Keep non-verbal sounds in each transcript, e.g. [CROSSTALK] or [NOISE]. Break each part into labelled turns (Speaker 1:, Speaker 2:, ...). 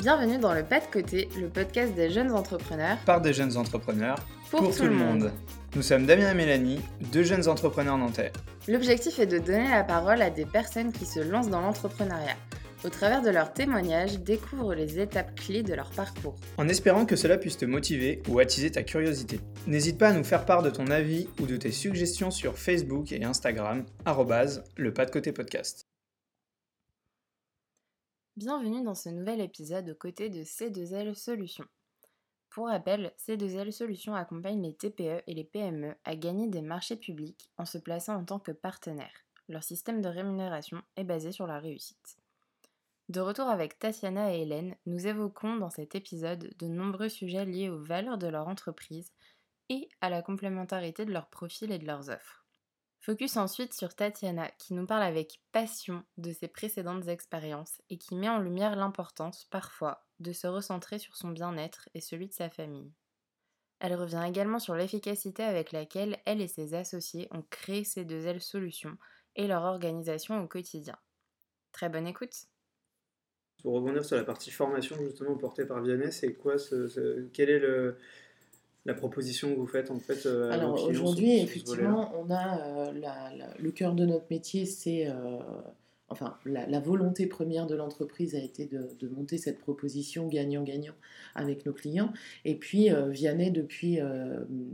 Speaker 1: Bienvenue dans le Pas de Côté, le podcast des jeunes entrepreneurs.
Speaker 2: Par des jeunes entrepreneurs.
Speaker 1: Pour, tout, le monde.
Speaker 2: Nous sommes Damien et Mélanie, deux jeunes entrepreneurs nantais.
Speaker 1: L'objectif est de donner la parole à des personnes qui se lancent dans l'entrepreneuriat. Au travers de leurs témoignages, découvre les étapes clés de leur parcours.
Speaker 2: En espérant que cela puisse te motiver ou attiser ta curiosité. N'hésite pas à nous faire part de ton avis ou de tes suggestions sur Facebook et Instagram, le pas de côté podcast.
Speaker 1: Bienvenue dans ce nouvel épisode aux côtés de C2L Solutions. Pour rappel, C2L Solutions accompagne les TPE et les PME à gagner des marchés publics en se plaçant en tant que partenaire. Leur système de rémunération est basé sur la réussite. De retour avec Tatiana et Hélène, nous évoquons dans cet épisode de nombreux sujets liés aux valeurs de leur entreprise et à la complémentarité de leurs profils et de leurs offres. Focus ensuite sur Tatiana qui nous parle avec passion de ses précédentes expériences et qui met en lumière l'importance, parfois, de se recentrer sur son bien-être et celui de sa famille. Elle revient également sur l'efficacité avec laquelle elle et ses associés ont créé ces deux ailes solutions et leur organisation au quotidien. Très bonne écoute
Speaker 2: pour rebondir sur la partie formation justement portée par Vianney, c'est quoi ce, quelle est le, la proposition que vous faites en fait
Speaker 3: euh, Alors aujourd'hui, effectivement, on a euh, le cœur de notre métier, c'est euh, enfin, la, volonté première de l'entreprise a été de, monter cette proposition gagnant-gagnant avec nos clients. Et puis, Vianney, depuis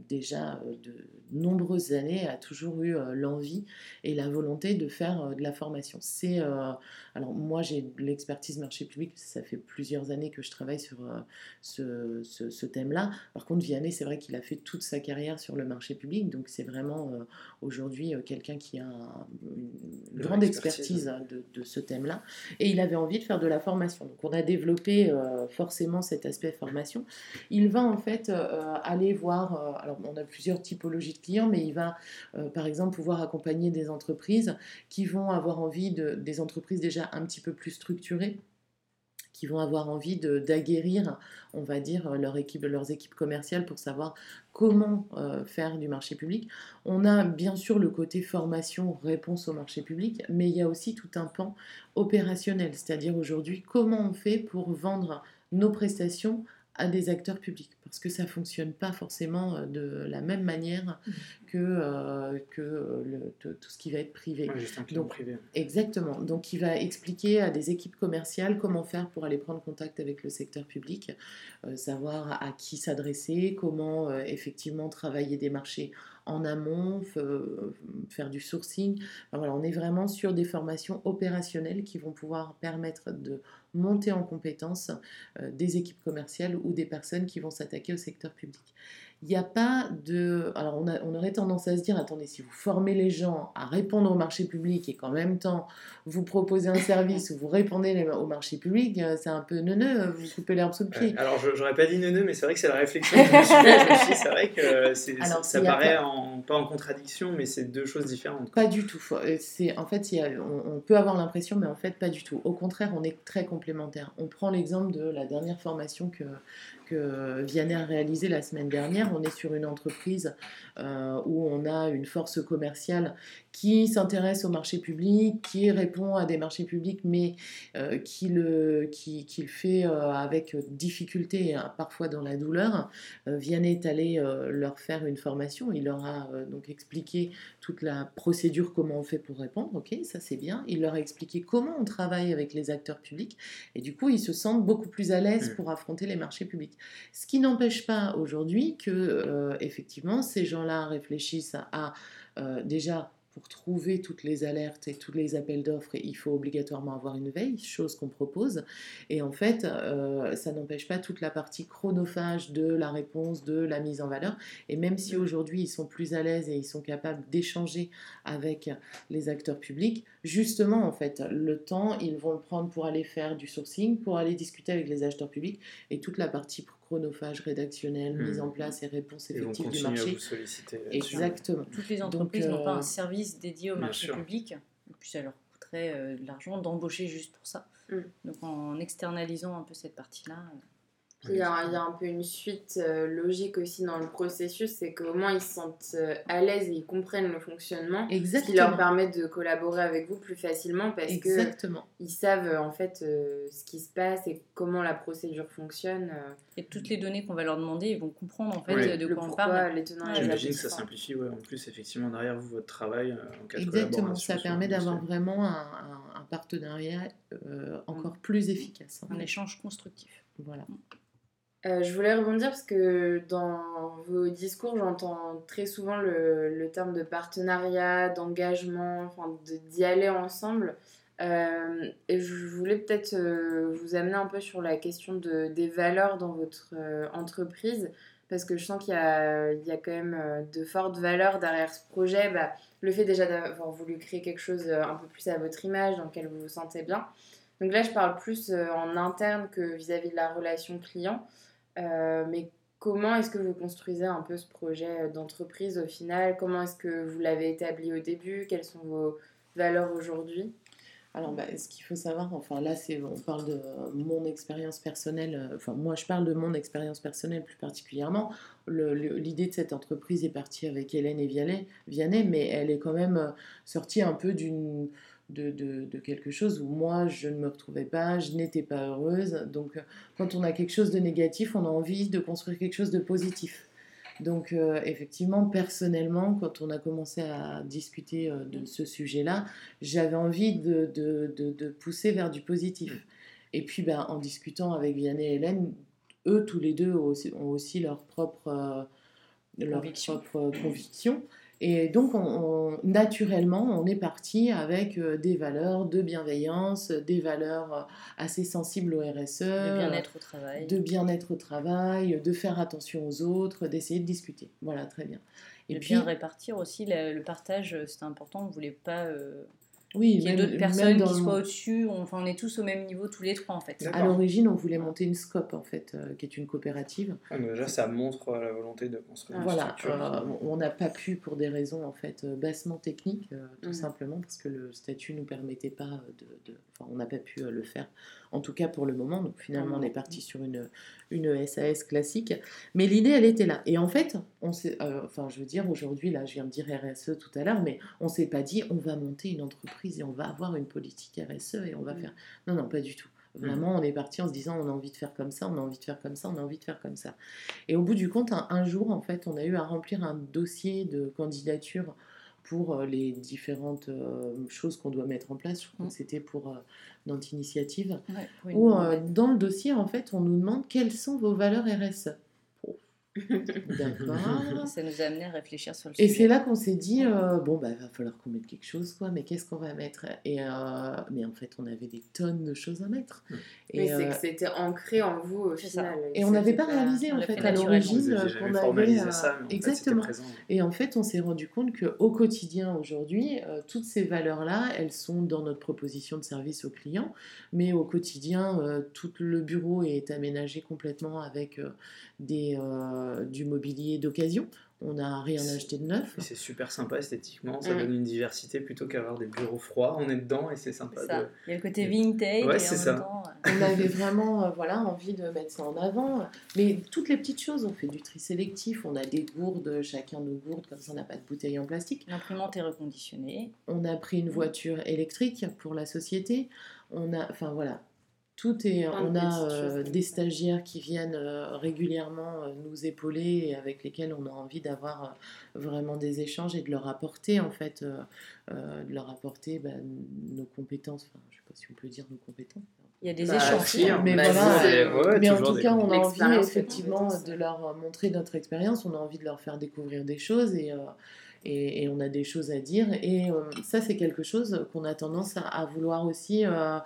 Speaker 3: déjà de nombreuses années, a toujours eu l'envie et la volonté de faire de la formation. C'est, alors moi, j'ai de l'expertise marché public, ça fait plusieurs années que je travaille sur ce, ce, thème-là. Par contre, Vianney, c'est vrai qu'il a fait toute sa carrière sur le marché public, donc c'est vraiment aujourd'hui quelqu'un qui a une grande expertise de, ce thème-là. Et il avait envie de faire de la formation. Donc on a développé euh, forcément cet aspect formation. Il va en fait euh, aller voir, euh, alors on a plusieurs typologies de clients, mais il va par exemple pouvoir accompagner des entreprises qui vont avoir envie de, des entreprises déjà un petit peu plus structurées qui vont avoir envie d'aguerrir, on va dire, leurs équipes commerciales pour savoir comment euh, faire du marché public. On a bien sûr le côté formation, réponse au marché public, mais il y a aussi tout un pan opérationnel, c'est-à-dire aujourd'hui comment on fait pour vendre nos prestations à des acteurs publics, parce que ça fonctionne pas forcément euh, de la même manière mmh. que, euh, que le, tout ce qui va être privé.
Speaker 2: Donc, privé.
Speaker 3: Exactement. Donc, il va expliquer à des équipes commerciales comment faire pour aller prendre contact avec le secteur public, euh, savoir à qui s'adresser, comment effectivement travailler des marchés en amont, faire du sourcing. voilà, on est vraiment sur des formations opérationnelles qui vont pouvoir permettre de monter en compétence euh, des équipes commerciales ou des personnes qui vont s'attaquer au secteur public. Il n'y a pas de... Alors on, a, on, aurait tendance à se dire, attendez, si vous formez les gens à répondre au marché public et qu'en même temps vous proposez un service [LAUGHS] ou vous répondez au marché public, euh, c'est un peu neuneux, vous coupez l'herbe sous le pied.
Speaker 2: alors j'aurais pas dit neuneux, mais c'est vrai que c'est la réflexion que [LAUGHS] je me suis c'est vrai que ça paraît en, pas en contradiction, mais c'est deux choses différentes.
Speaker 3: Pas du tout. Euh, c'est, en fait, on, on, peut avoir l'impression, mais en fait pas du tout. Au contraire, on est très complémentaires. On prend l'exemple de la dernière formation que, que Vianney a réalisée la semaine dernière. On est sur une entreprise euh, où on a une force commerciale qui s'intéresse au marché public, qui répond à des marchés publics, mais euh, qui, le, qui, qui, le fait euh, avec difficulté, hein, parfois dans la douleur. Vianney est allé leur faire une formation, il leur a donc expliqué toute la procédure, comment on fait pour répondre, ok, ça c'est bien. Il leur a expliqué comment on travaille avec les acteurs publics, et du coup ils se sentent beaucoup plus à l'aise mmh. pour affronter les marchés publics. Ce qui n'empêche pas aujourd'hui que, effectivement, ces gens-là réfléchissent à déjà pour trouver toutes les alertes et tous les appels d'offres, il faut obligatoirement avoir une veille, chose qu'on propose. Et en fait, euh, ça n'empêche pas toute la partie chronophage de la réponse, de la mise en valeur. Et même si aujourd'hui ils sont plus à l'aise et ils sont capables d'échanger avec les acteurs publics, justement, en fait, le temps, ils vont le prendre pour aller faire du sourcing, pour aller discuter avec les acheteurs publics et toute la partie chronophage rédactionnel, hmm. mise en place et réponse effective du marché. Exactement.
Speaker 4: Toutes les entreprises n'ont pas un euh, service dédié au marché public. Et puis ça leur coûterait euh, de l'argent d'embaucher juste pour ça. Hmm. Donc en externalisant un peu cette partie-là.
Speaker 1: Il y, a, un peu une suite euh, logique aussi dans le processus, c'est qu'au moins ils se sentent euh, à l'aise et ils comprennent le fonctionnement, Exactement. ce qui leur permet de collaborer avec vous plus facilement parce Exactement. que ils savent euh, en fait ce qui se passe et comment la procédure fonctionne.
Speaker 4: Et toutes les données qu'on va leur demander, ils vont comprendre en fait de quoi on parle.
Speaker 2: J'imagine que ça simplifie, ouais. en plus effectivement derrière vous votre travail en cas
Speaker 3: de Exactement, ça permet d'avoir vraiment un, un partenariat encore mm. plus efficace.
Speaker 4: Un échange constructif.
Speaker 3: Voilà.
Speaker 1: Euh, je voulais rebondir parce que dans vos discours, j'entends très souvent le, terme de partenariat, d'engagement, enfin d'y aller ensemble. Euh, et je voulais peut-être euh, vous amener un peu sur la question de, des valeurs dans votre entreprise, parce que je sens qu'il y, y a, quand même de fortes valeurs derrière ce projet. Bah, le fait déjà d'avoir voulu créer quelque chose un peu plus à votre image, dans lequel vous vous sentez bien. Donc là, je parle plus en interne que vis-à-vis -vis de la relation client. Euh, mais comment est-ce que vous construisez un peu ce projet d'entreprise au final? Comment est-ce que vous l'avez établi au début? Quelles sont vos valeurs aujourd'hui?
Speaker 3: Alors, bah, ce qu'il faut savoir, enfin là, c'est, on parle de mon expérience personnelle, euh, enfin moi je parle de mon expérience personnelle plus particulièrement. l'idée de cette entreprise est partie avec Hélène et Vianney, mais elle est quand même euh, sortie un peu d'une, de, de, quelque chose où moi je ne me retrouvais pas, je n'étais pas heureuse. Donc euh, quand on a quelque chose de négatif, on a envie de construire quelque chose de positif. Donc euh, effectivement, personnellement, quand on a commencé à discuter euh, de ce sujet-là, j'avais envie de, de, pousser vers du positif. Et puis ben, en discutant avec Vianney et Hélène, eux tous les deux ont aussi, leur propre, leur propre conviction. Et donc, naturellement, on est parti avec euh, des valeurs de bienveillance, des valeurs euh, assez sensibles au RSE.
Speaker 4: De bien-être au travail.
Speaker 3: De bien-être au travail, de faire attention aux autres, d'essayer de discuter. Voilà, très bien.
Speaker 4: Et de puis, bien répartir aussi le, partage, euh, c'est important. On ne voulait pas
Speaker 3: oui,
Speaker 4: qu'il y ait d'autres personnes qui soient au-dessus. Enfin, on est tous au même niveau, tous les trois, en fait.
Speaker 3: À l'origine, on voulait monter une SCOP, en fait, euh, qui est une coopérative.
Speaker 2: Ah, déjà, ça montre euh, la volonté de construire
Speaker 3: une structure. Euh, on n'a pas pu, pour des raisons, en fait, bassement techniques, tout mhm. simplement, parce que le statut ne nous permettait pas de... Enfin, on n'a pas pu le faire, en tout cas pour le moment. Donc, finalement, on est parti sur une, une SAS classique. Mais l'idée, elle était là. Et en fait, on enfin, je veux dire, aujourd'hui, là, je viens de dire RSE tout à l'heure, mais on s'est pas dit, on va monter une entreprise et on va avoir une politique RSE et on va faire. Non, non, pas du tout. Vraiment, on est parti en se disant on a envie de faire comme ça, on a envie de faire comme ça, on a envie de faire comme ça. Et au bout du compte, un, jour, en fait, on a eu à remplir un dossier de candidature pour euh, les différentes euh, choses qu'on doit mettre en place. Je crois mm. que c'était pour euh, notre initiative. où dans le dossier, en fait, on nous demande quelles sont vos valeurs RSE.
Speaker 4: D'accord. Ça nous a amené à réfléchir sur le
Speaker 3: sujet. Et c'est là qu'on s'est dit, euh, bon, bah, va falloir qu'on mette quelque chose, quoi, mais qu'est-ce qu'on va mettre? Et, euh, Mais en fait, on avait des tonnes de choses à mettre.
Speaker 1: Hum. Et mais c'est euh, que c'était ancré en vous au final.
Speaker 3: Et on n'avait pas réalisé, en fait, à l'origine qu'on avait. Ça, Exactement. et en fait, on s'est rendu compte qu'au quotidien, aujourd'hui, toutes ces valeurs-là, elles sont dans notre proposition de service aux clients, mais au quotidien, tout le bureau est aménagé complètement avec des euh, du mobilier d'occasion. On n'a rien acheté de neuf.
Speaker 2: C'est super sympa esthétiquement, ça donne une diversité plutôt qu'avoir des bureaux froids. On est dedans et c'est sympa.
Speaker 4: Il y a le côté vintage.
Speaker 2: Ouais, c'est ça.
Speaker 3: Temps, on avait vraiment euh, voilà, envie de mettre ça en avant. Mais toutes les petites choses, on fait du tri sélectif, on a des gourdes, chacun nos gourdes, comme ça on n'a pas de bouteilles en plastique.
Speaker 4: L'imprimante est reconditionnée.
Speaker 3: On a pris une voiture électrique pour la société. On a, enfin voilà, tout est, on a euh, des stagiaires qui viennent euh, régulièrement euh, nous épauler et avec lesquels on a envie d'avoir vraiment des échanges et de leur apporter en fait, de leur apporter bah, nos compétences. Enfin, je sais pas si on peut dire nos compétences.
Speaker 4: Il y a des bah, échanges.
Speaker 3: mais, voilà, mais en tout cas, on a envie effectivement de leur montrer notre expérience. On a envie de leur faire découvrir des choses et et, et, on a des choses à dire. Et ça, c'est quelque chose qu'on a tendance à, à vouloir aussi euh,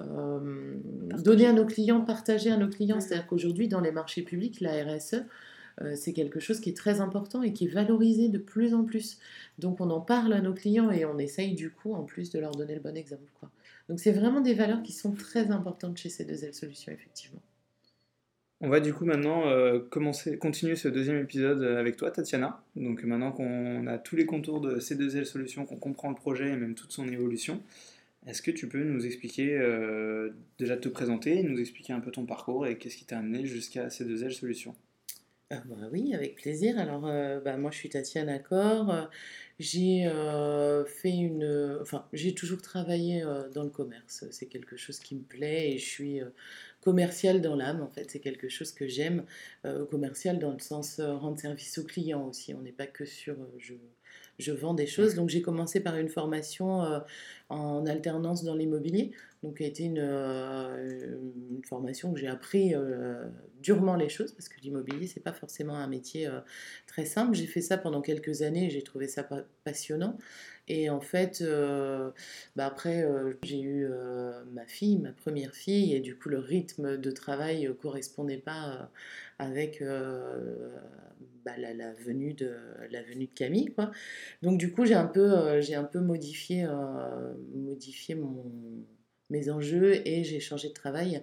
Speaker 3: donner à nos clients, partager à nos clients. C'est-à-dire qu'aujourd'hui, dans les marchés publics, la RSE, euh, c'est quelque chose qui est très important et qui est valorisé de plus en plus. Donc on en parle à nos clients et on essaye du coup en plus de leur donner le bon exemple. Quoi. Donc c'est vraiment des valeurs qui sont très importantes chez ces 2 L Solutions, effectivement.
Speaker 2: On va du coup maintenant euh, commencer, continuer ce deuxième épisode avec toi, Tatiana. Donc maintenant qu'on a tous les contours de C2L Solutions, qu'on comprend le projet et même toute son évolution, Est-ce que tu peux nous expliquer, euh, déjà te présenter, nous expliquer un peu ton parcours et qu'est-ce qui t'a amené jusqu'à ces deux ailes solutions?
Speaker 3: Ah bah oui, avec plaisir. Alors, euh, bah moi, je suis Tatiana Accor. J'ai euh, fait une. Enfin, j'ai toujours travaillé dans le commerce. C'est quelque chose qui me plaît et je suis commerciale dans l'âme, en fait. C'est quelque chose que j'aime. commercial dans le sens rendre service aux clients aussi. On n'est pas que sur je je vends des choses. Donc j'ai commencé par une formation euh, en alternance dans l'immobilier, donc qui a été une, euh, formation où j'ai appris euh, durement les choses parce que l'immobilier c'est pas forcément un métier très simple. J'ai fait ça pendant quelques années, et j'ai trouvé ça passionnant. Et en fait, bah après, j'ai eu ma fille, ma première fille, et du coup, le rythme de travail ne correspondait pas avec bah, la, venue de, la venue de Camille. Donc du coup, j'ai un peu, euh, j'ai un peu modifié, euh, modifié mon, mes enjeux et j'ai changé de travail.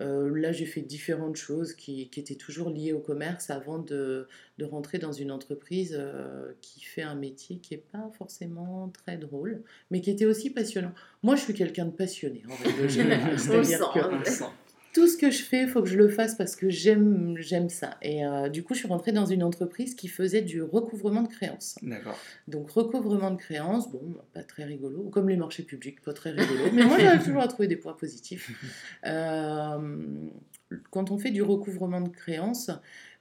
Speaker 3: Euh, là, j'ai fait différentes choses qui, qui, étaient toujours liées au commerce avant de, de rentrer dans une entreprise qui fait un métier qui n'est pas forcément très drôle, mais qui était aussi passionnant. Moi, je suis quelqu'un de passionné en règle [LAUGHS] générale. C'est-à-dire que tout ce que je fais, il faut que je le fasse parce que j'aime, j'aime ça. Et euh, du coup, je suis rentrée dans une entreprise qui faisait du recouvrement de créances.
Speaker 2: D'accord.
Speaker 3: Donc, recouvrement de créances, bon, pas très rigolo, comme les marchés publics, pas très rigolo. [LAUGHS] mais moi, j'arrive toujours à trouver des points positifs. Euh, quand on fait du recouvrement de créances,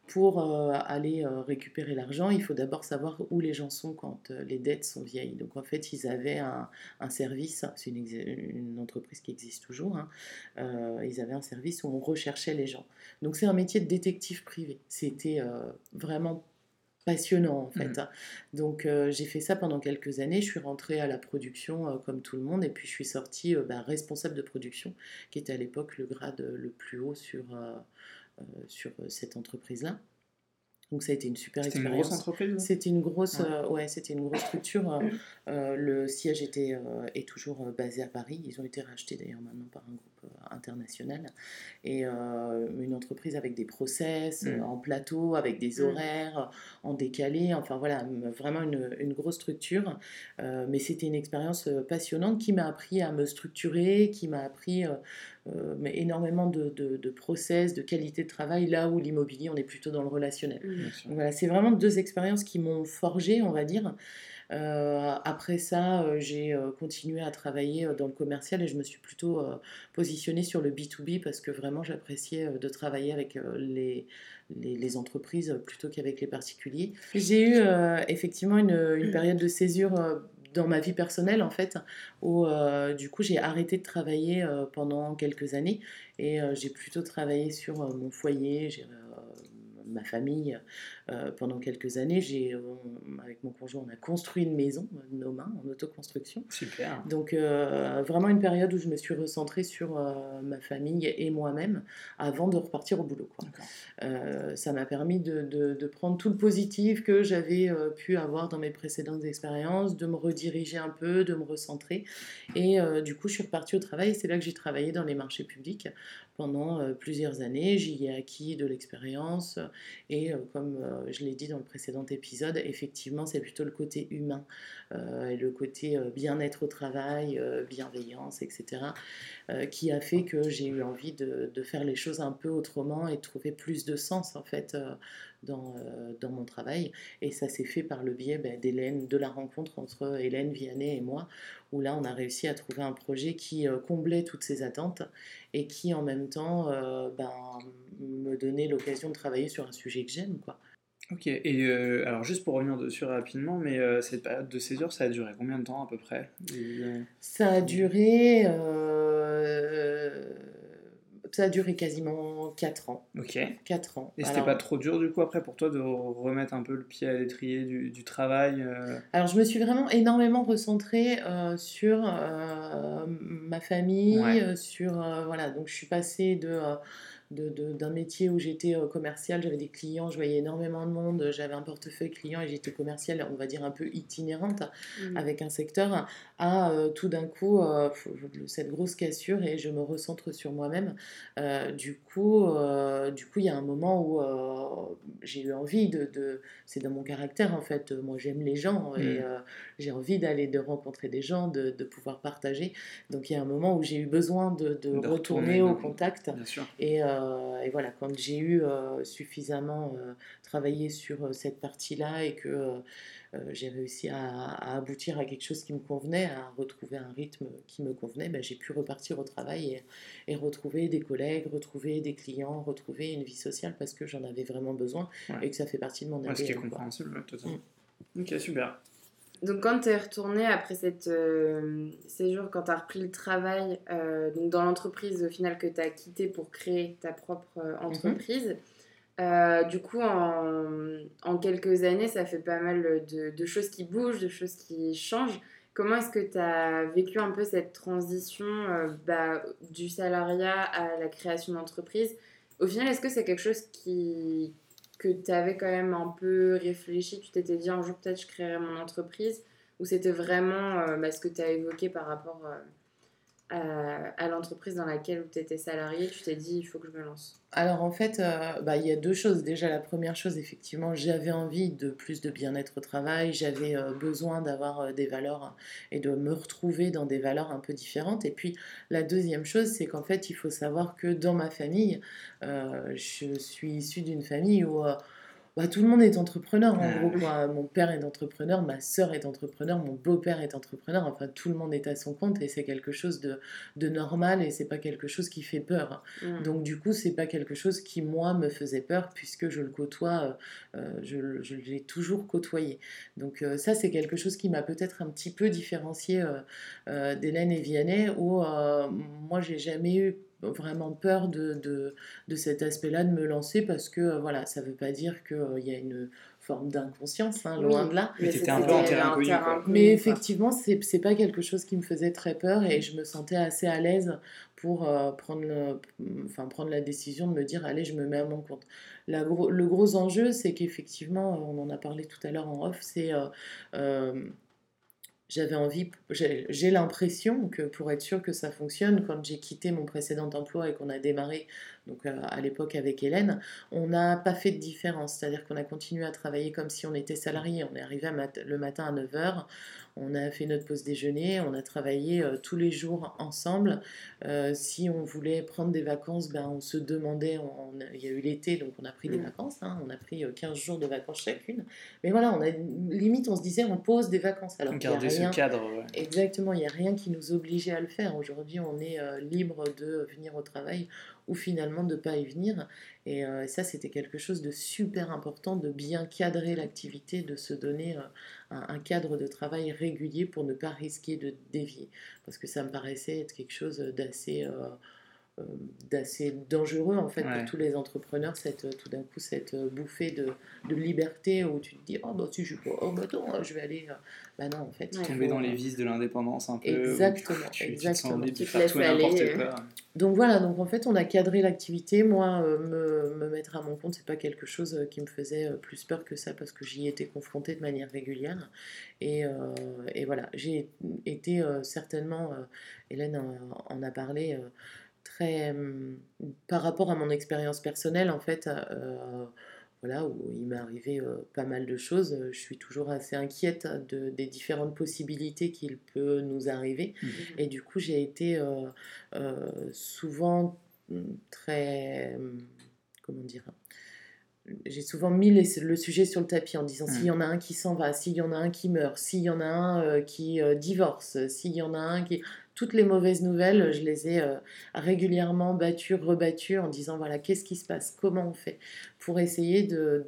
Speaker 3: pour euh, aller euh, récupérer l'argent, il faut d'abord savoir où les gens sont quand euh, les dettes sont vieilles. Donc en fait, ils avaient un, service, c'est une, entreprise qui existe toujours, hein, ils avaient un service où on recherchait les gens. Donc c'est un métier de détective privé. C'était vraiment passionnant en fait. Mmh. Donc j'ai fait ça pendant quelques années, je suis rentrée à la production comme tout le monde et puis je suis sortie bah, responsable de production, qui était à l'époque le grade le plus haut sur sur euh, cette entreprise-là. Donc ça a été une super expérience. C'était une grosse entreprise C'était une grosse, ouais. Euh, c'était une grosse structure. le siège était est toujours basé à Paris. Ils ont été rachetés d'ailleurs maintenant par un groupe international. Et une entreprise avec des process mm. en plateau, avec des mm. horaires en décalé. Enfin voilà, vraiment une, une grosse structure. mais c'était une expérience passionnante qui m'a appris à me structurer, qui m'a appris euh, mais énormément de, de, process, de qualité de travail, là où l'immobilier, on est plutôt dans le relationnel. voilà, c'est vraiment deux expériences qui m'ont forgé, on va dire. Euh, après ça, euh, j'ai continué à travailler dans le commercial et je me suis plutôt positionnée sur le B2B parce que vraiment j'appréciais de travailler avec les, les, entreprises plutôt qu'avec les particuliers. J'ai eu effectivement une, une, période de césure dans ma vie personnelle en fait, où euh, du coup j'ai arrêté de travailler euh, pendant quelques années et euh, j'ai plutôt travaillé sur mon foyer, ma famille euh, pendant quelques années. J'ai, avec mon conjoint, on a construit une maison de nos mains en autoconstruction.
Speaker 2: Super.
Speaker 3: Donc euh, vraiment une période où je me suis recentrée sur euh, ma famille et moi-même avant de repartir au boulot. Quoi. ça m'a permis de, de, prendre tout le positif que j'avais pu avoir dans mes précédentes expériences, de me rediriger un peu, de me recentrer. Et du coup, je suis repartie au travail. C'est là que j'ai travaillé dans les marchés publics pendant euh, plusieurs années. J'y ai acquis de l'expérience et euh, comme euh, je l'ai dit dans le précédent épisode, effectivement c'est plutôt le côté humain et le côté bien-être au travail, bienveillance, etc. qui a fait que j'ai eu envie de, faire les choses un peu autrement et de trouver plus de sens en fait dans, mon travail. Et ça s'est fait par le biais ben, d'Hélène, de la rencontre entre Hélène Vianney et moi, où là on a réussi à trouver un projet qui comblait toutes ces attentes et qui en même temps euh, ben, me donnait l'occasion de travailler sur un sujet que j'aime. quoi.
Speaker 2: Ok, et euh, alors juste pour revenir dessus rapidement, mais euh, cette période de césure, ça a duré combien de temps à peu près?
Speaker 3: Ça a duré ça a duré quasiment 4 ans.
Speaker 2: Ok.
Speaker 3: 4 ans.
Speaker 2: Et c'était pas trop dur du coup après pour toi de remettre un peu le pied à l'étrier du, du, travail euh?
Speaker 3: Alors je me suis vraiment énormément recentrée euh, sur euh, ma famille, sur voilà donc je suis passée de d'un métier où j'étais euh, commercial, j'avais des clients, je voyais énormément de monde, j'avais un portefeuille client et j'étais commercial, on va dire un peu itinérante mmh. avec un secteur, à euh, tout d'un coup euh, cette grosse cassure et je me recentre sur moi-même. Euh, du coup, du coup, il y a un moment où j'ai eu envie de, c'est dans mon caractère en fait. Moi, j'aime les gens et mmh. j'ai envie d'aller de rencontrer des gens, de, pouvoir partager. Donc, il y a un moment où j'ai eu besoin de, retourner, au contact. Et, et, voilà, quand j'ai eu suffisamment travaillé sur cette partie-là et que j'ai réussi à, aboutir à quelque chose qui me convenait, à retrouver un rythme qui me convenait, ben, j'ai pu repartir au travail et, retrouver des collègues, retrouver des clients, retrouver une vie sociale parce que j'en avais vraiment besoin et que ça fait partie de mon
Speaker 2: ADN. ce qui est compréhensible, totalement. Mm. Ok, super.
Speaker 1: Donc quand tu es retourné après cette euh, séjour, quand tu as repris le travail euh, donc dans l'entreprise au final que tu as quitté pour créer ta propre mm-hmm. entreprise, euh, du coup, en, quelques années, ça fait pas mal de, choses qui bougent, de choses qui changent. Comment est-ce que tu as vécu un peu cette transition euh, bah, du salariat à la création d'entreprise? Au final, est-ce que c'est quelque chose qui, que tu avais quand même un peu réfléchi? Tu t'étais dit un jour peut-être je créerai mon entreprise? Ou c'était vraiment euh, bah, ce que tu as évoqué par rapport à, l'entreprise dans laquelle tu étais salarié, tu t'es dit il faut que je me lance
Speaker 3: Alors en fait, euh, bah, il y a deux choses. Déjà, la première chose, effectivement, j'avais envie de plus de bien-être au travail, j'avais euh, besoin d'avoir euh, des valeurs et de me retrouver dans des valeurs un peu différentes. Et puis la deuxième chose, c'est qu'en fait, il faut savoir que dans ma famille, je suis issue d'une famille où bah, tout le monde est entrepreneur en gros. Mon père est entrepreneur, ma soeur est entrepreneur, mon beau-père est entrepreneur. Enfin, tout le monde est à son compte et c'est quelque chose de, de normal et c'est pas quelque chose qui fait peur. Mm. Donc, du coup, c'est pas quelque chose qui, moi, me faisait peur puisque je le côtoie, euh, euh, je, je l'ai toujours côtoyé. Donc, euh, ça, c'est quelque chose qui m'a peut-être un petit peu différencié d'Hélène et Vianney où moi, j'ai jamais eu vraiment peur de, de, de cet aspect-là, de me lancer parce que euh, voilà, ça ne veut pas dire qu'il euh, y a une forme d'inconscience, hein, loin de là.
Speaker 2: Mais, c'était un peu en terrain inconnu.
Speaker 3: Mais effectivement, c'est, c'est pas quelque chose qui me faisait très peur et je me sentais assez à l'aise pour euh, prendre, enfin, prendre la décision de me dire allez, je me mets à mon compte. La le gros enjeu, c'est qu'effectivement, on en a parlé tout à l'heure en off, c'est j'avais envie, j'ai l'impression que pour être sûr que ça fonctionne, quand j'ai quitté mon précédent emploi et qu'on a démarré euh, à l'époque avec Hélène, on n'a pas fait de différence. C'est-à-dire qu'on a continué à travailler comme si on était salarié. On est arrivé le matin à 9h, on a fait notre pause déjeuner, on a travaillé euh, tous les jours ensemble. Euh, si on voulait prendre des vacances, ben, on se demandait, il y a eu l'été, donc on a pris des mmh. vacances, hein. on a pris 15 jours de vacances chacune. Mais voilà, on a, limite, on se disait, on pose des vacances.
Speaker 2: Alors Garder ce cadre.
Speaker 3: Exactement, il n'y a rien qui nous obligeait à le faire. Aujourd'hui, on est libre de venir au travail ou finalement de ne pas y venir. Et euh, ça, c'était quelque chose de super important, de bien cadrer l'activité, de se donner euh, un, cadre de travail régulier pour ne pas risquer de dévier. Parce que ça me paraissait être quelque chose d'assez... Euh, d'assez dangereux en fait pour tous les entrepreneurs cette tout d'un coup cette euh, bouffée de, de, liberté où tu te dis oh bah si je oh bah non je vais aller euh, bah non en fait.
Speaker 2: Tomber dans les vices de l'indépendance un peu
Speaker 3: exactement
Speaker 2: tu,
Speaker 3: exactement.
Speaker 2: tu, faire tout n'importe quoi.
Speaker 3: donc voilà donc en fait on a cadré l'activité. Moi me, me, mettre à mon compte c'est pas quelque chose qui me faisait plus peur que ça parce que j'y étais confrontée de manière régulière. Et, et voilà j'ai été certainement Hélène en, en a parlé très. par rapport à mon expérience personnelle, en fait, euh, voilà, où il m'est arrivé euh, pas mal de choses, je suis toujours assez inquiète de, des différentes possibilités qu'il peut nous arriver. Mmh. Et du coup, j'ai été euh, souvent mmh, très. comment dire j'ai souvent mis le sujet sur le tapis en disant s'il y mmh. en a un qui s'en va, s'il y en a un qui meurt, s'il y en a un qui divorce, s'il y en a un qui toutes les mauvaises nouvelles, je les ai euh, régulièrement battues, rebattues en disant voilà, qu'est-ce qui se passe, comment on fait, pour essayer de,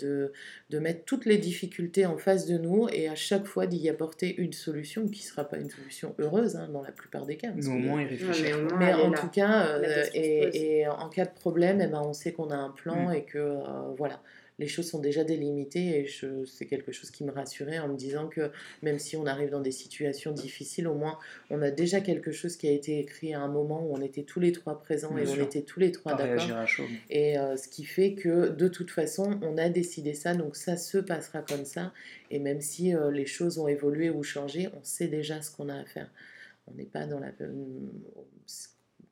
Speaker 3: de, mettre toutes les difficultés en face de nous et à chaque fois d'y apporter une solution qui ne sera pas une solution heureuse hein, dans la plupart des cas.
Speaker 2: Mais au moins y réfléchir.
Speaker 3: mais, en tout cas, euh, et, en cas de problème, eh ben, on sait qu'on a un plan mm. et que euh, voilà les choses sont déjà délimitées et c'est quelque chose qui me rassurait en me disant que même si on arrive dans des situations difficiles, au moins on a déjà quelque chose qui a été écrit à un moment où on était tous les trois présents et on était tous les trois d'accord. Et euh, ce qui fait que de toute façon, on a décidé ça, donc ça se passera comme ça. Et même si euh, les choses ont évolué ou changé, on sait déjà ce qu'on a à faire. on n'est pas dans la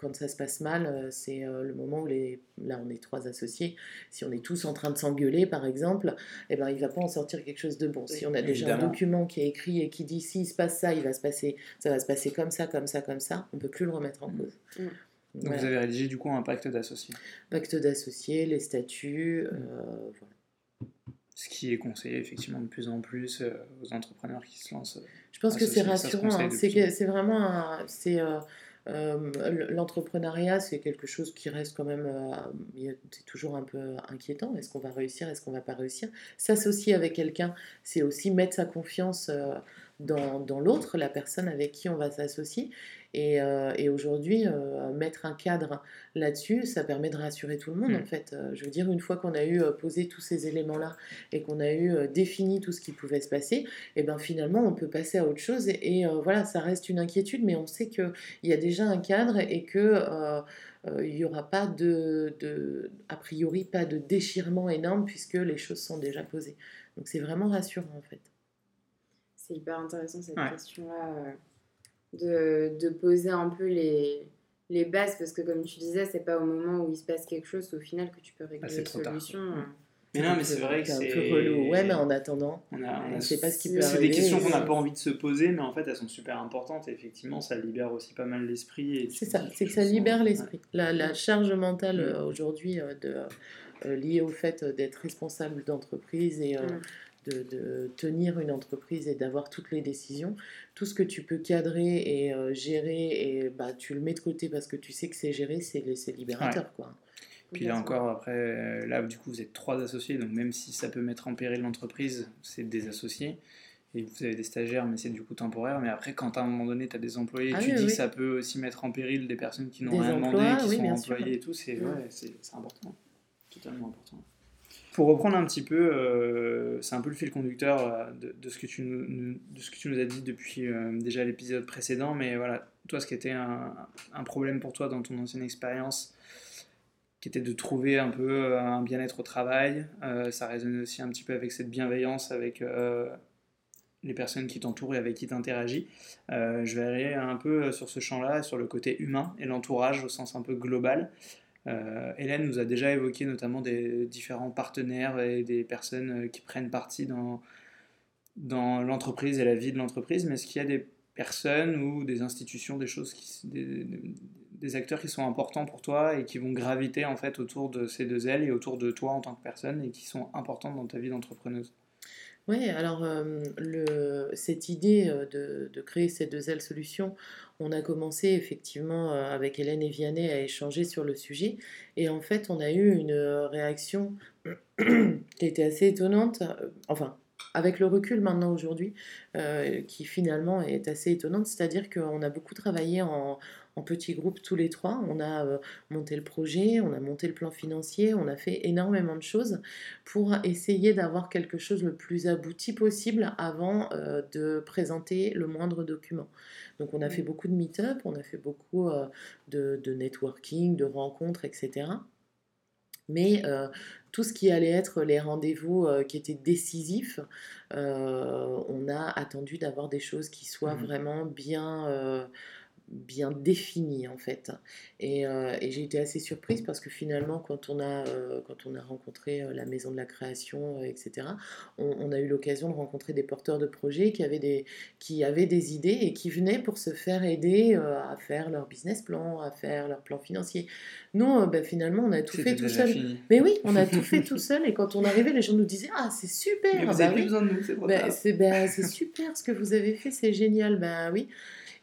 Speaker 3: quand ça se passe mal, euh, c'est euh, le moment où les, là on est trois associés, si on est tous en train de s'engueuler par exemple, eh ben, il ne va pas en sortir quelque chose de bon. Si on a déjà un document qui est écrit et qui dit s'il se passe ça, il va se passer, ça va se passer comme ça, comme ça, comme ça, on ne peut plus le remettre en mm. cause.
Speaker 2: Mm. Donc vous avez rédigé du coup un pacte d'associés
Speaker 3: Pacte d'associés, les statuts, euh, voilà.
Speaker 2: Ce qui est conseillé effectivement de plus en plus aux entrepreneurs qui se lancent.
Speaker 3: Je pense que c'est rassurant, hein. c'est vraiment un, euh, l'entrepreneuriat, c'est quelque chose qui reste quand même, euh, c'est toujours un peu inquiétant. Est-ce qu'on va réussir? Est-ce qu'on va pas réussir? S'associer avec quelqu'un, c'est aussi mettre sa confiance euh, dans, dans l'autre, la personne avec qui on va s'associer. Et, euh, et aujourd'hui, euh, mettre un cadre là-dessus, ça permet de rassurer tout le monde, mm. en fait. Euh, je veux dire, une fois qu'on a eu posé tous ces éléments-là et qu'on a eu défini tout ce qui pouvait se passer, et eh ben finalement, on peut passer à autre chose. Et, voilà, ça reste une inquiétude, mais on sait qu'il y a déjà un cadre et que il n'y aura pas de, de, a priori, pas de déchirement énorme puisque les choses sont déjà posées. Donc c'est vraiment rassurant, en fait.
Speaker 1: C'est hyper intéressant cette question-là de, de, poser un peu les, les bases, parce que comme tu disais, c'est pas au moment où il se passe quelque chose au final que tu peux régler ah, les solutions.
Speaker 2: Mais non, mais c'est vrai que c'est un peu
Speaker 3: relou. Ouais, mais en attendant, on, a, sait pas ce qui peut
Speaker 2: arriver. C'est des questions qu'on n'a pas envie de se poser, mais en fait, elles sont super importantes. Et effectivement, ça libère aussi pas mal l'esprit.
Speaker 3: C'est ça, c'est que ça libère l'esprit. La, la, charge mentale mm. euh, aujourd'hui euh, de euh, liée au fait d'être responsable d'entreprise et mm de, tenir une entreprise et d'avoir toutes les décisions. Tout ce que tu peux cadrer et euh, gérer, et bah, tu le mets de côté parce que tu sais que c'est géré, c'est libérateur. Quoi.
Speaker 2: Puis là encore, après, euh, là du coup vous êtes trois associés, donc même si ça peut mettre en péril l'entreprise, c'est des associés. Et vous avez des stagiaires, mais c'est du coup temporaire. Mais après, quand à un moment donné, tu as des employés, ah tu dis que ça peut aussi mettre en péril des personnes qui n'ont rien demandé, qui sont employées et tout, c'est ouais, important. Totalement important. Pour reprendre un petit peu, euh, c'est un peu le fil conducteur euh, de, ce que tu nous, as dit depuis euh, déjà l'épisode précédent, mais voilà, toi, ce qui était un, problème pour toi dans ton ancienne expérience, qui était de trouver un peu un bien-être au travail, ça résonne aussi un petit peu avec cette bienveillance avec les personnes qui t'entourent et avec qui tu interagis. je vais aller un peu sur ce champ-là, sur le côté humain et l'entourage au sens un peu global. Euh, Hélène nous a déjà évoqué notamment des différents partenaires et des personnes euh, qui prennent partie dans, l'entreprise et la vie de l'entreprise, mais est-ce qu'il y a des personnes ou des institutions, des choses, qui, des, acteurs qui sont importants pour toi et qui vont graviter en fait autour de ces deux ailes et autour de toi en tant que personne et qui sont importantes dans ta vie d'entrepreneuse?
Speaker 3: Oui, alors cette idée de, de, créer ces deux ailes solutions, on a commencé effectivement avec Hélène et Vianney à échanger sur le sujet. Et en fait, on a eu une réaction [CLEARS THROAT] qui était assez étonnante. Enfin, avec le recul maintenant aujourd'hui, qui finalement est assez étonnante, c'est-à-dire qu'on a beaucoup travaillé en, en petits groupes tous les trois. On a euh, monté le projet, on a monté le plan financier, on a fait énormément de choses pour essayer d'avoir quelque chose le plus abouti possible avant euh, de présenter le moindre document. Donc on a fait beaucoup de meet-up, on a fait beaucoup euh, de, networking, de rencontres, etc. Mais tout ce qui allait être les rendez-vous qui étaient décisifs, on a attendu d'avoir des choses qui soient mmh. vraiment bien bien défini en fait. Et, euh, et j'ai été assez surprise parce que finalement, quand on a, euh, quand on a rencontré euh, la maison de la création, etc., on, a eu l'occasion de rencontrer des porteurs de projets qui avaient des, qui avaient des idées et qui venaient pour se faire aider à faire leur business plan, à faire leur plan financier. Nous, ben, finalement, on a tout fait tout seul. Mais oui, on a tout fait [LAUGHS] tout seul et quand on arrivait, les gens nous disaient Ah, c'est super
Speaker 2: vous avez bah besoin de nous, c'est
Speaker 3: ben, ben, C'est super ce que vous avez fait, c'est génial. Ben oui.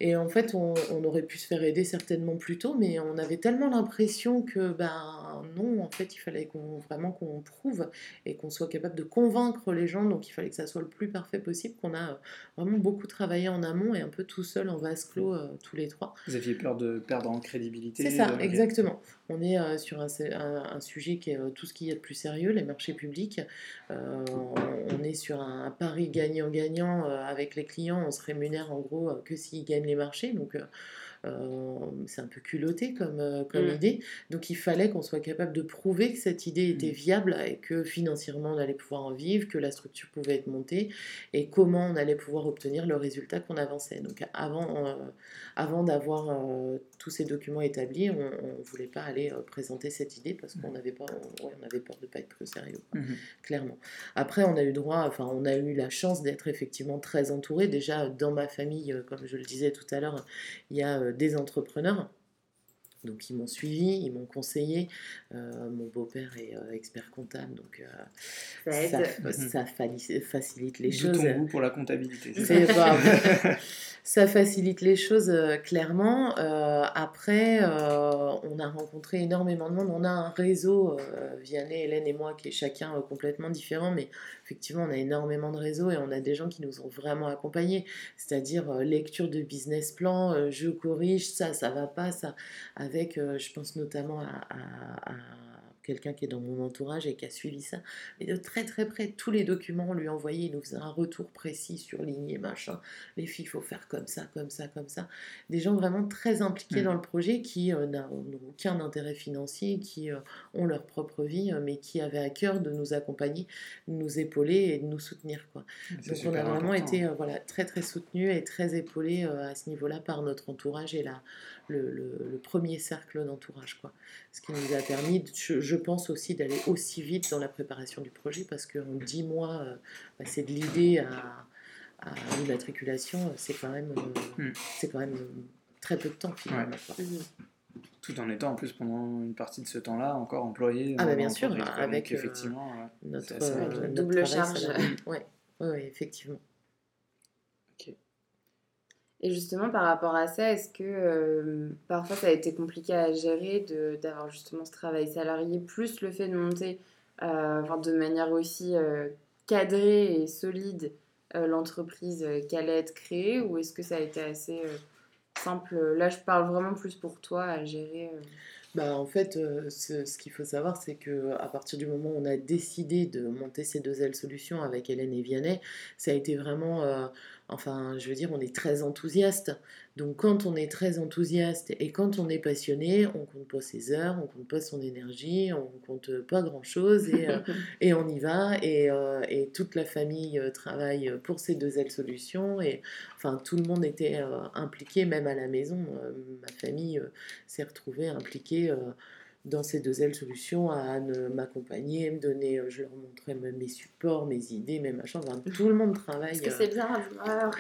Speaker 3: Et en fait, on, aurait pu se faire aider certainement plus tôt, mais on avait tellement l'impression que, ben non, en fait, il fallait qu'on, vraiment qu'on prouve et qu'on soit capable de convaincre les gens, donc il fallait que ça soit le plus parfait possible, qu'on a euh, vraiment beaucoup travaillé en amont et un peu tout seul en vase clos euh, tous les trois.
Speaker 2: Vous aviez peur de perdre en crédibilité
Speaker 3: C'est ça, exactement. On est euh, sur un, un, sujet qui est tout ce qu'il y a de plus sérieux, les marchés publics. on est sur un pari gagnant-gagnant avec les clients, on se rémunère en gros que s'ils gagnent les marchés. Donc, euh, c'est un peu culotté comme, comme mmh. idée. Donc il fallait qu'on soit capable de prouver que cette idée était mmh. viable et que financièrement on allait pouvoir en vivre, que la structure pouvait être montée et comment on allait pouvoir obtenir le résultat qu'on avançait. Donc avant, avant d'avoir tous ces documents établis, on ne voulait pas aller présenter cette idée parce qu'on avait, pas, on avait peur de ne pas être sérieux, clairement. Après, on a eu droit, enfin, on a eu la chance d'être effectivement très entouré. Déjà, dans ma famille, euh, comme je le disais tout à l'heure, il y a euh, des entrepreneurs. Donc ils m'ont suivi, ils m'ont conseillé. Euh, mon beau-père est expert comptable, donc ça, ça, facilite les choses.
Speaker 2: Ton goût pour la comptabilité. [LAUGHS]
Speaker 3: ça facilite les choses euh, clairement. Euh, après, euh, on a rencontré énormément de monde. On a un réseau, Vianney, Hélène et moi, qui est chacun complètement différent, mais effectivement, on a énormément de réseaux et on a des gens qui nous ont vraiment accompagnés. C'est-à-dire lecture de business plan, je corrige, ça, ça va pas, ça. Avec, je pense notamment à quelqu'un qui est dans mon entourage et qui a suivi ça, mais de très très près, tous les documents, on lui envoyait, il nous faisait un retour précis, surligné, machin. Les filles, il faut faire comme ça, comme ça, comme ça. Des gens vraiment très impliqués mmh. dans le projet qui euh, n'ont aucun intérêt financier, qui euh, ont leur propre vie, euh, mais qui avaient à cœur de nous accompagner, de nous épauler et de nous soutenir. Quoi. Donc on a vraiment été voilà, très très soutenus et très épaulés à ce niveau-là par notre entourage et la, le, premier cercle d'entourage. Quoi. Ce qui nous a permis, je, pense aussi, d'aller aussi vite dans la préparation du projet parce qu'en dix mois, euh, bah, c'est de l'idée à, à l'immatriculation, c'est quand même, euh, hmm. c'est quand même très peu de temps finalement.
Speaker 2: Tout en étant en plus pendant une partie de ce temps-là encore employé.
Speaker 3: Ah bah bien sûr, avec effectivement notre, double charge. Oui, ouais, effectivement.
Speaker 1: Et justement, par rapport à ça, est-ce que euh, parfois ça a été compliqué à gérer d'avoir justement ce travail salarié, plus le fait de monter euh, de manière aussi euh, cadrée et solide l'entreprise qui allait être créée, ou est-ce que ça a été assez simple Là, je parle vraiment plus pour toi à gérer.
Speaker 3: Bah, en fait, ce, ce qu'il faut savoir, c'est que à partir du moment où on a décidé de monter ces deux ailes solutions avec Hélène et Vianney, ça a été vraiment Enfin, je veux dire, on est très enthousiaste. Donc, quand on est très enthousiaste et quand on est passionné, on compte pas ses heures, on compte pas son énergie, on compte pas grand chose et, euh, [LAUGHS] et on y va. Et, euh, et toute la famille euh, travaille pour ces deux ailes solutions. Et enfin, tout le monde était impliqué, même à la maison. ma famille s'est retrouvée impliquée dans ces deux ailes solutions à m'accompagner, me donner, euh, je leur montrais mes supports, mes idées, mes machins. tout le monde travaille.
Speaker 1: Parce que c'est bien,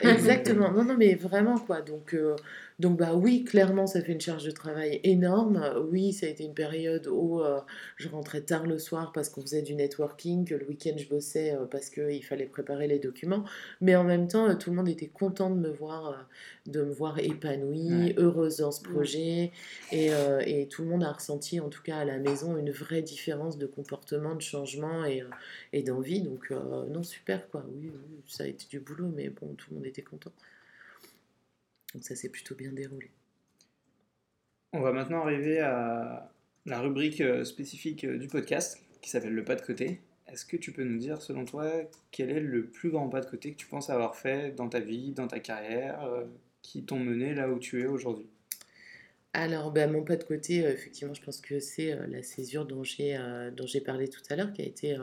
Speaker 3: Exactement. Non, non, mais vraiment quoi. Donc, euh, donc bah oui, clairement, ça fait une charge de travail énorme. Oui, ça a été une période où euh, je rentrais tard le soir parce qu'on faisait du networking, que le week-end je bossais euh, parce qu'il fallait préparer les documents. Mais en même temps, euh, tout le monde était content de me voir, de me voir épanouie, heureuse dans ce projet. Et, et, tout le monde a ressenti, en tout cas à la maison, une vraie différence de comportement, de changement et, et d'envie. Donc non, super quoi. oui, ça a été du boulot, mais bon, tout le monde était content. Donc ça s'est plutôt bien déroulé.
Speaker 2: On va maintenant arriver à la rubrique euh, spécifique euh, du podcast qui s'appelle le pas de côté. Est-ce que tu peux nous dire, selon toi, quel est le plus grand pas de côté que tu penses avoir fait dans ta vie, dans ta carrière, euh, qui t'ont mené là où tu es aujourd'hui?
Speaker 3: Alors, ben, mon pas de côté, effectivement, je pense que c'est la césure dont j'ai parlé tout à l'heure, qui a été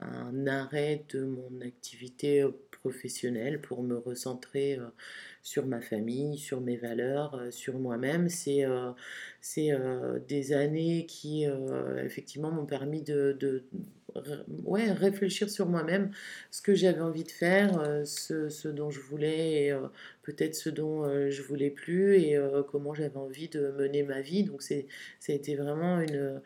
Speaker 3: un arrêt de mon activité professionnelle pour me recentrer sur ma famille, sur mes valeurs, euh, sur moi-même. C'est euh, euh, des années qui, effectivement, m'ont permis de, ouais, réfléchir sur moi-même, ce que j'avais envie de faire, ce, ce, dont je voulais peut-être ce dont je voulais plus et comment j'avais envie de mener ma vie. Donc, ça a été vraiment une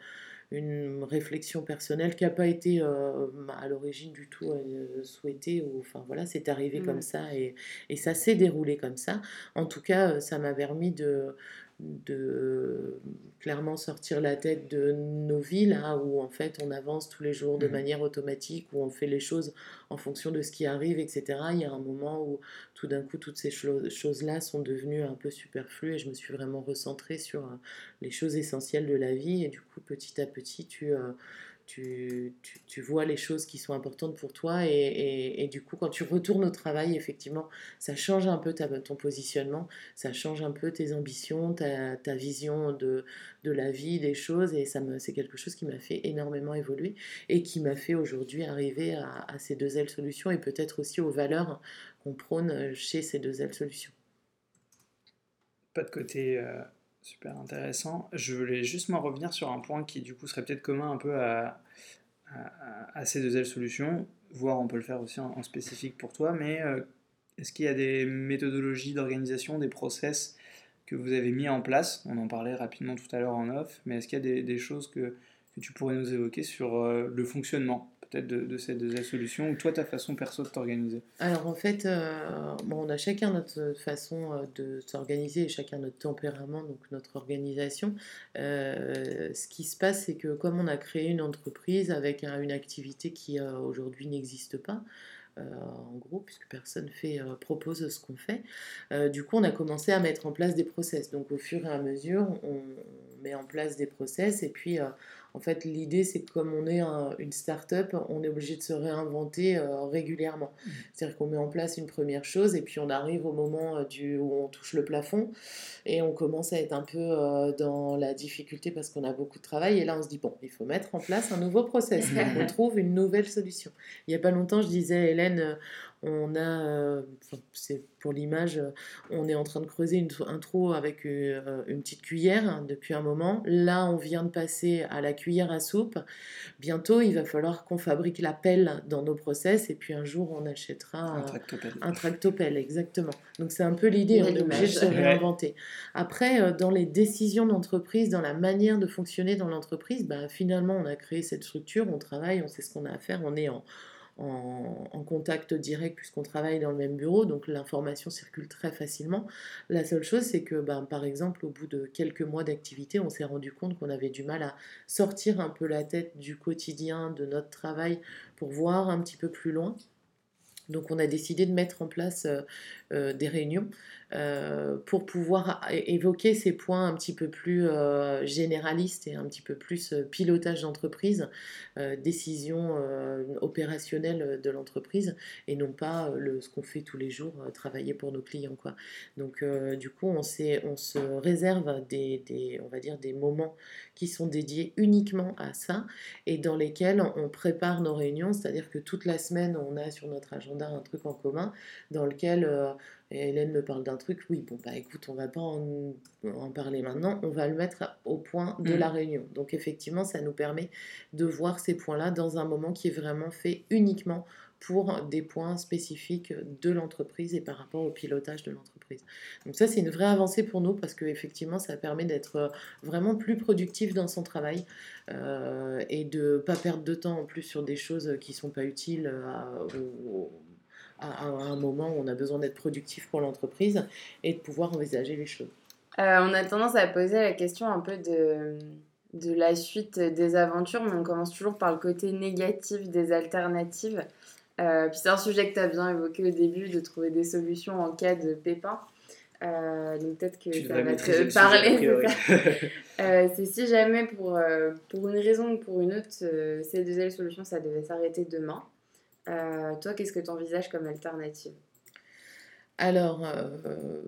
Speaker 3: une réflexion personnelle qui n'a pas été euh, à l'origine du tout euh, souhaitée. Ou, enfin voilà, c'est arrivé comme ça et, et ça s'est déroulé comme ça. En tout cas, euh, ça m'a permis de, de clairement sortir la tête de nos vies, là où en fait on avance tous les jours de mmh. manière automatique, où on fait les choses en fonction de ce qui arrive, etc. Il y a un moment où tout d'un coup toutes ces choses-là sont devenues un peu superflues et je me suis vraiment recentrée sur euh, les choses essentielles de la vie et du coup petit à petit tu, euh, tu, vois les choses qui sont importantes pour toi et, du coup quand tu retournes au travail effectivement ça change un peu ton positionnement ça change un peu tes ambitions ta, vision de, la vie des choses et ça c'est quelque chose qui m'a fait énormément évoluer et qui m'a fait aujourd'hui arriver à, à, ces deux ailes solutions et peut-être aussi aux valeurs qu'on prône chez ces deux ailes solutions.
Speaker 2: Pas de côté euh, super intéressant. Je voulais juste m'en revenir sur un point qui du coup serait peut-être commun un peu à, ces deux ailes solutions, voire on peut le faire aussi en, spécifique pour toi, mais euh, est-ce qu'il y a des méthodologies d'organisation, des process que vous avez mis en place? On en parlait rapidement tout à l'heure en off, mais est-ce qu'il y a des, choses que, que, tu pourrais nous évoquer sur euh, le fonctionnement? Peut-être de, ces deux solutions ou toi ta façon perso de t'organiser
Speaker 3: Alors en fait, euh, bon, on a chacun notre façon euh, de s'organiser et chacun notre tempérament, donc notre organisation. Euh, ce qui se passe, c'est que comme on a créé une entreprise avec une activité qui aujourd'hui n'existe pas, en gros, puisque personne fait, propose ce qu'on fait. du coup, on a commencé à mettre en place des process. Donc, au fur et à mesure, on, met en place des process et puis en fait, l'idée, c'est que comme on est une start-up, on est obligé de se réinventer euh, régulièrement. Mmh. C'est-à-dire qu'on met en place une première chose et puis on arrive au moment euh, du, où on touche le plafond et on commence à être un peu euh, dans la difficulté parce qu'on a beaucoup de travail. Et là, on se dit, bon, il faut mettre en place un nouveau process. on [LAUGHS] trouve une nouvelle solution. Il n'y a pas longtemps, je disais à Hélène, on a, c'est pour l'image, on est en train de creuser une, un trou avec une, petite cuillère hein, depuis un moment. Là, on vient de passer à la cuillère à soupe. Bientôt, il va falloir qu'on fabrique la pelle dans nos process et puis un jour, on achètera un tractopelle. exactement. Donc c'est un peu l'idée, on est obligé de se réinventer. Après, euh, dans les décisions d'entreprise, dans la manière de fonctionner dans l'entreprise, bah, finalement, on a créé cette structure, on travaille, on sait ce qu'on a à faire, on est en en, contact direct puisqu'on travaille dans le même bureau, donc l'information circule très facilement. La seule chose, c'est que, ben, par exemple, au bout de quelques mois d'activité, on s'est rendu compte qu'on avait du mal à sortir un peu la tête du quotidien, de notre travail, pour voir un petit peu plus loin. Donc on a décidé de mettre en place euh, euh, des réunions euh, pour pouvoir évoquer ces points un petit peu plus euh, généralistes et un petit peu plus pilotage d'entreprise, décision opérationnelle de l'entreprise et non pas le, ce qu'on fait tous les jours, travailler pour nos clients. Quoi. Donc du coup, on, on se réserve des, des, on va dire, des moments qui sont dédiés uniquement à ça et dans lesquels on prépare nos réunions, c'est-à-dire que toute la semaine, on a sur notre agenda un truc en commun dans lequel et Hélène me parle d'un truc, oui, bon, bah écoute, on va pas en, parler maintenant, on va le mettre au point de la mm. réunion. Donc effectivement, ça nous permet de voir ces points-là dans un moment qui est vraiment fait uniquement pour des points spécifiques de l'entreprise et par rapport au pilotage de l'entreprise. Donc ça, c'est une vraie avancée pour nous parce qu'effectivement, ça permet d'être vraiment plus productif dans son travail euh, et de ne pas perdre de temps en plus sur des choses qui ne sont pas utiles à, à, un moment où on a besoin d'être productif pour l'entreprise et de pouvoir envisager les choses.
Speaker 1: Euh, on a tendance à poser la question un peu de, de la suite des aventures, mais on commence toujours par le côté négatif des alternatives. Euh, puis c'est un sujet que tu as bien évoqué au début, de trouver des solutions en cas de pépin. Euh, donc peut-être que ça va te parler. [LAUGHS] c'est si jamais pour, pour une raison ou pour une autre, ces deux solutions, ça devait s'arrêter demain. Euh, toi, qu'est-ce que tu envisages comme alternative?
Speaker 3: Alors, euh,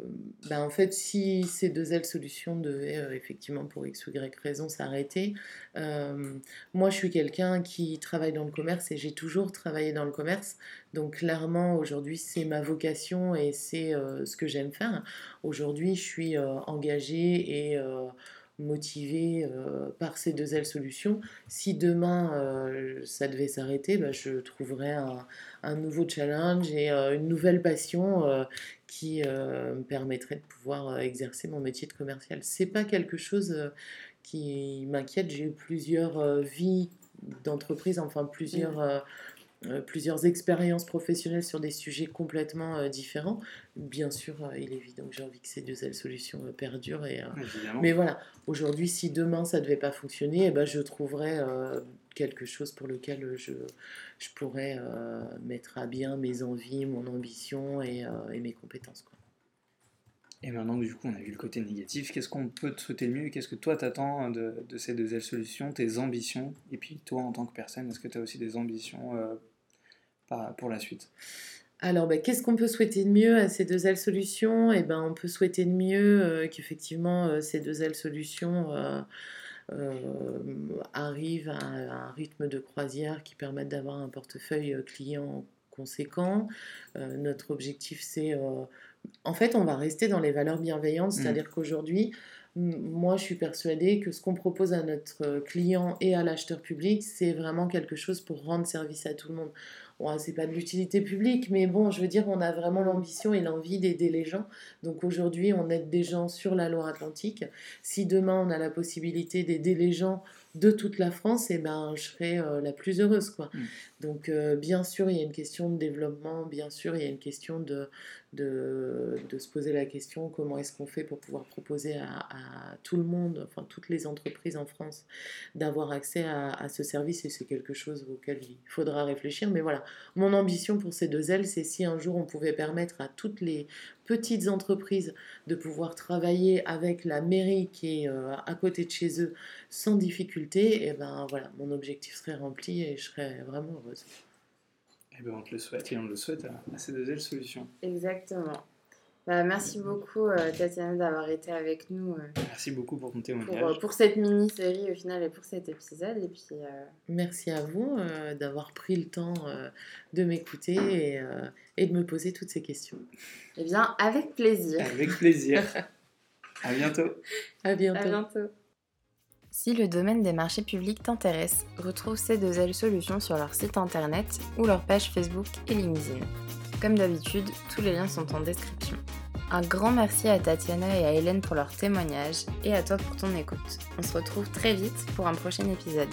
Speaker 3: ben en fait, si ces deux ailes solutions devaient euh, effectivement pour X ou Y raison s'arrêter, moi je suis quelqu'un qui travaille dans le commerce et j'ai toujours travaillé dans le commerce. Donc clairement, aujourd'hui, c'est ma vocation et c'est ce que j'aime faire. Aujourd'hui, je suis engagée et motivé euh, par ces deux ailes solutions. Si demain euh, ça devait s'arrêter, bah, je trouverais un, nouveau challenge et euh, une nouvelle passion qui me permettrait de pouvoir exercer mon métier de commercial. C'est pas quelque chose qui m'inquiète. J'ai eu plusieurs vies d'entreprise, enfin plusieurs euh, plusieurs expériences professionnelles sur des sujets complètement euh, différents. Bien sûr, euh, il est évident que j'ai envie que ces deux solutions perdurent. Et, mais voilà, aujourd'hui, si demain ça ne devait pas fonctionner, eh ben, je trouverais quelque chose pour lequel je, je pourrais mettre à bien mes envies, mon ambition et, et mes compétences. Quoi.
Speaker 2: Et maintenant, du coup, on a vu le côté négatif. Qu'est-ce qu'on peut te souhaiter de mieux? Qu'est-ce que toi t'attends de, de ces deux ailes solutions, tes ambitions? Et puis, toi, en tant que personne, est-ce que tu as aussi des ambitions euh, pour la suite
Speaker 3: alors, ben, qu'est-ce qu'on peut souhaiter de mieux à ces deux ailes solutions? Eh ben, on peut souhaiter de mieux euh, qu'effectivement euh, ces deux ailes solutions arrivent à, un rythme de croisière qui permette d'avoir un portefeuille client conséquent. notre objectif, c'est en fait, on va rester dans les valeurs bienveillantes, mmh. c'est-à-dire qu'aujourd'hui, moi, je suis persuadée que ce qu'on propose à notre client et à l'acheteur public, c'est vraiment quelque chose pour rendre service à tout le monde. Bon, c'est pas de l'utilité publique, mais bon, je veux dire, on a vraiment l'ambition et l'envie d'aider les gens. Donc aujourd'hui, on aide des gens sur la Loire-Atlantique. Si demain, on a la possibilité d'aider les gens de toute la France, et eh ben, je serai euh, la plus heureuse. Quoi. Mmh. Donc, euh, bien sûr, il y a une question de développement, bien sûr, il y a une question de, de, se poser la question comment est-ce qu'on fait pour pouvoir proposer à, tout le monde, enfin, toutes les entreprises en France, d'avoir accès à, ce service, et c'est quelque chose auquel il faudra réfléchir. Mais voilà, mon ambition pour ces deux ailes, c'est si un jour on pouvait permettre à toutes les petites entreprises de pouvoir travailler avec la mairie qui est euh, à côté de chez eux sans difficulté, et ben voilà, mon objectif serait rempli et je serais vraiment heureuse.
Speaker 2: Et eh ben on te le souhaite et on le souhaite à, ces deux ailes solutions.
Speaker 1: Exactement. Bah, merci beaucoup euh, Tatiana d'avoir été avec nous. Euh,
Speaker 2: merci beaucoup pour ton témoignage.
Speaker 1: Pour, pour cette mini-série au final et pour cet épisode. Et puis,
Speaker 3: Merci à vous d'avoir pris le temps de m'écouter et, et, de me poser toutes ces questions.
Speaker 1: Eh bien, avec plaisir.
Speaker 2: Avec plaisir. [LAUGHS] à bientôt.
Speaker 3: À bientôt.
Speaker 1: À bientôt. Si le domaine des marchés publics t'intéresse, retrouve ces deux ailes solutions sur leur site internet ou leur page Facebook et LinkedIn. Comme d'habitude, tous les liens sont en description. Un grand merci à Tatiana et à Hélène pour leur témoignage et à toi pour ton écoute. On se retrouve très vite pour un prochain épisode.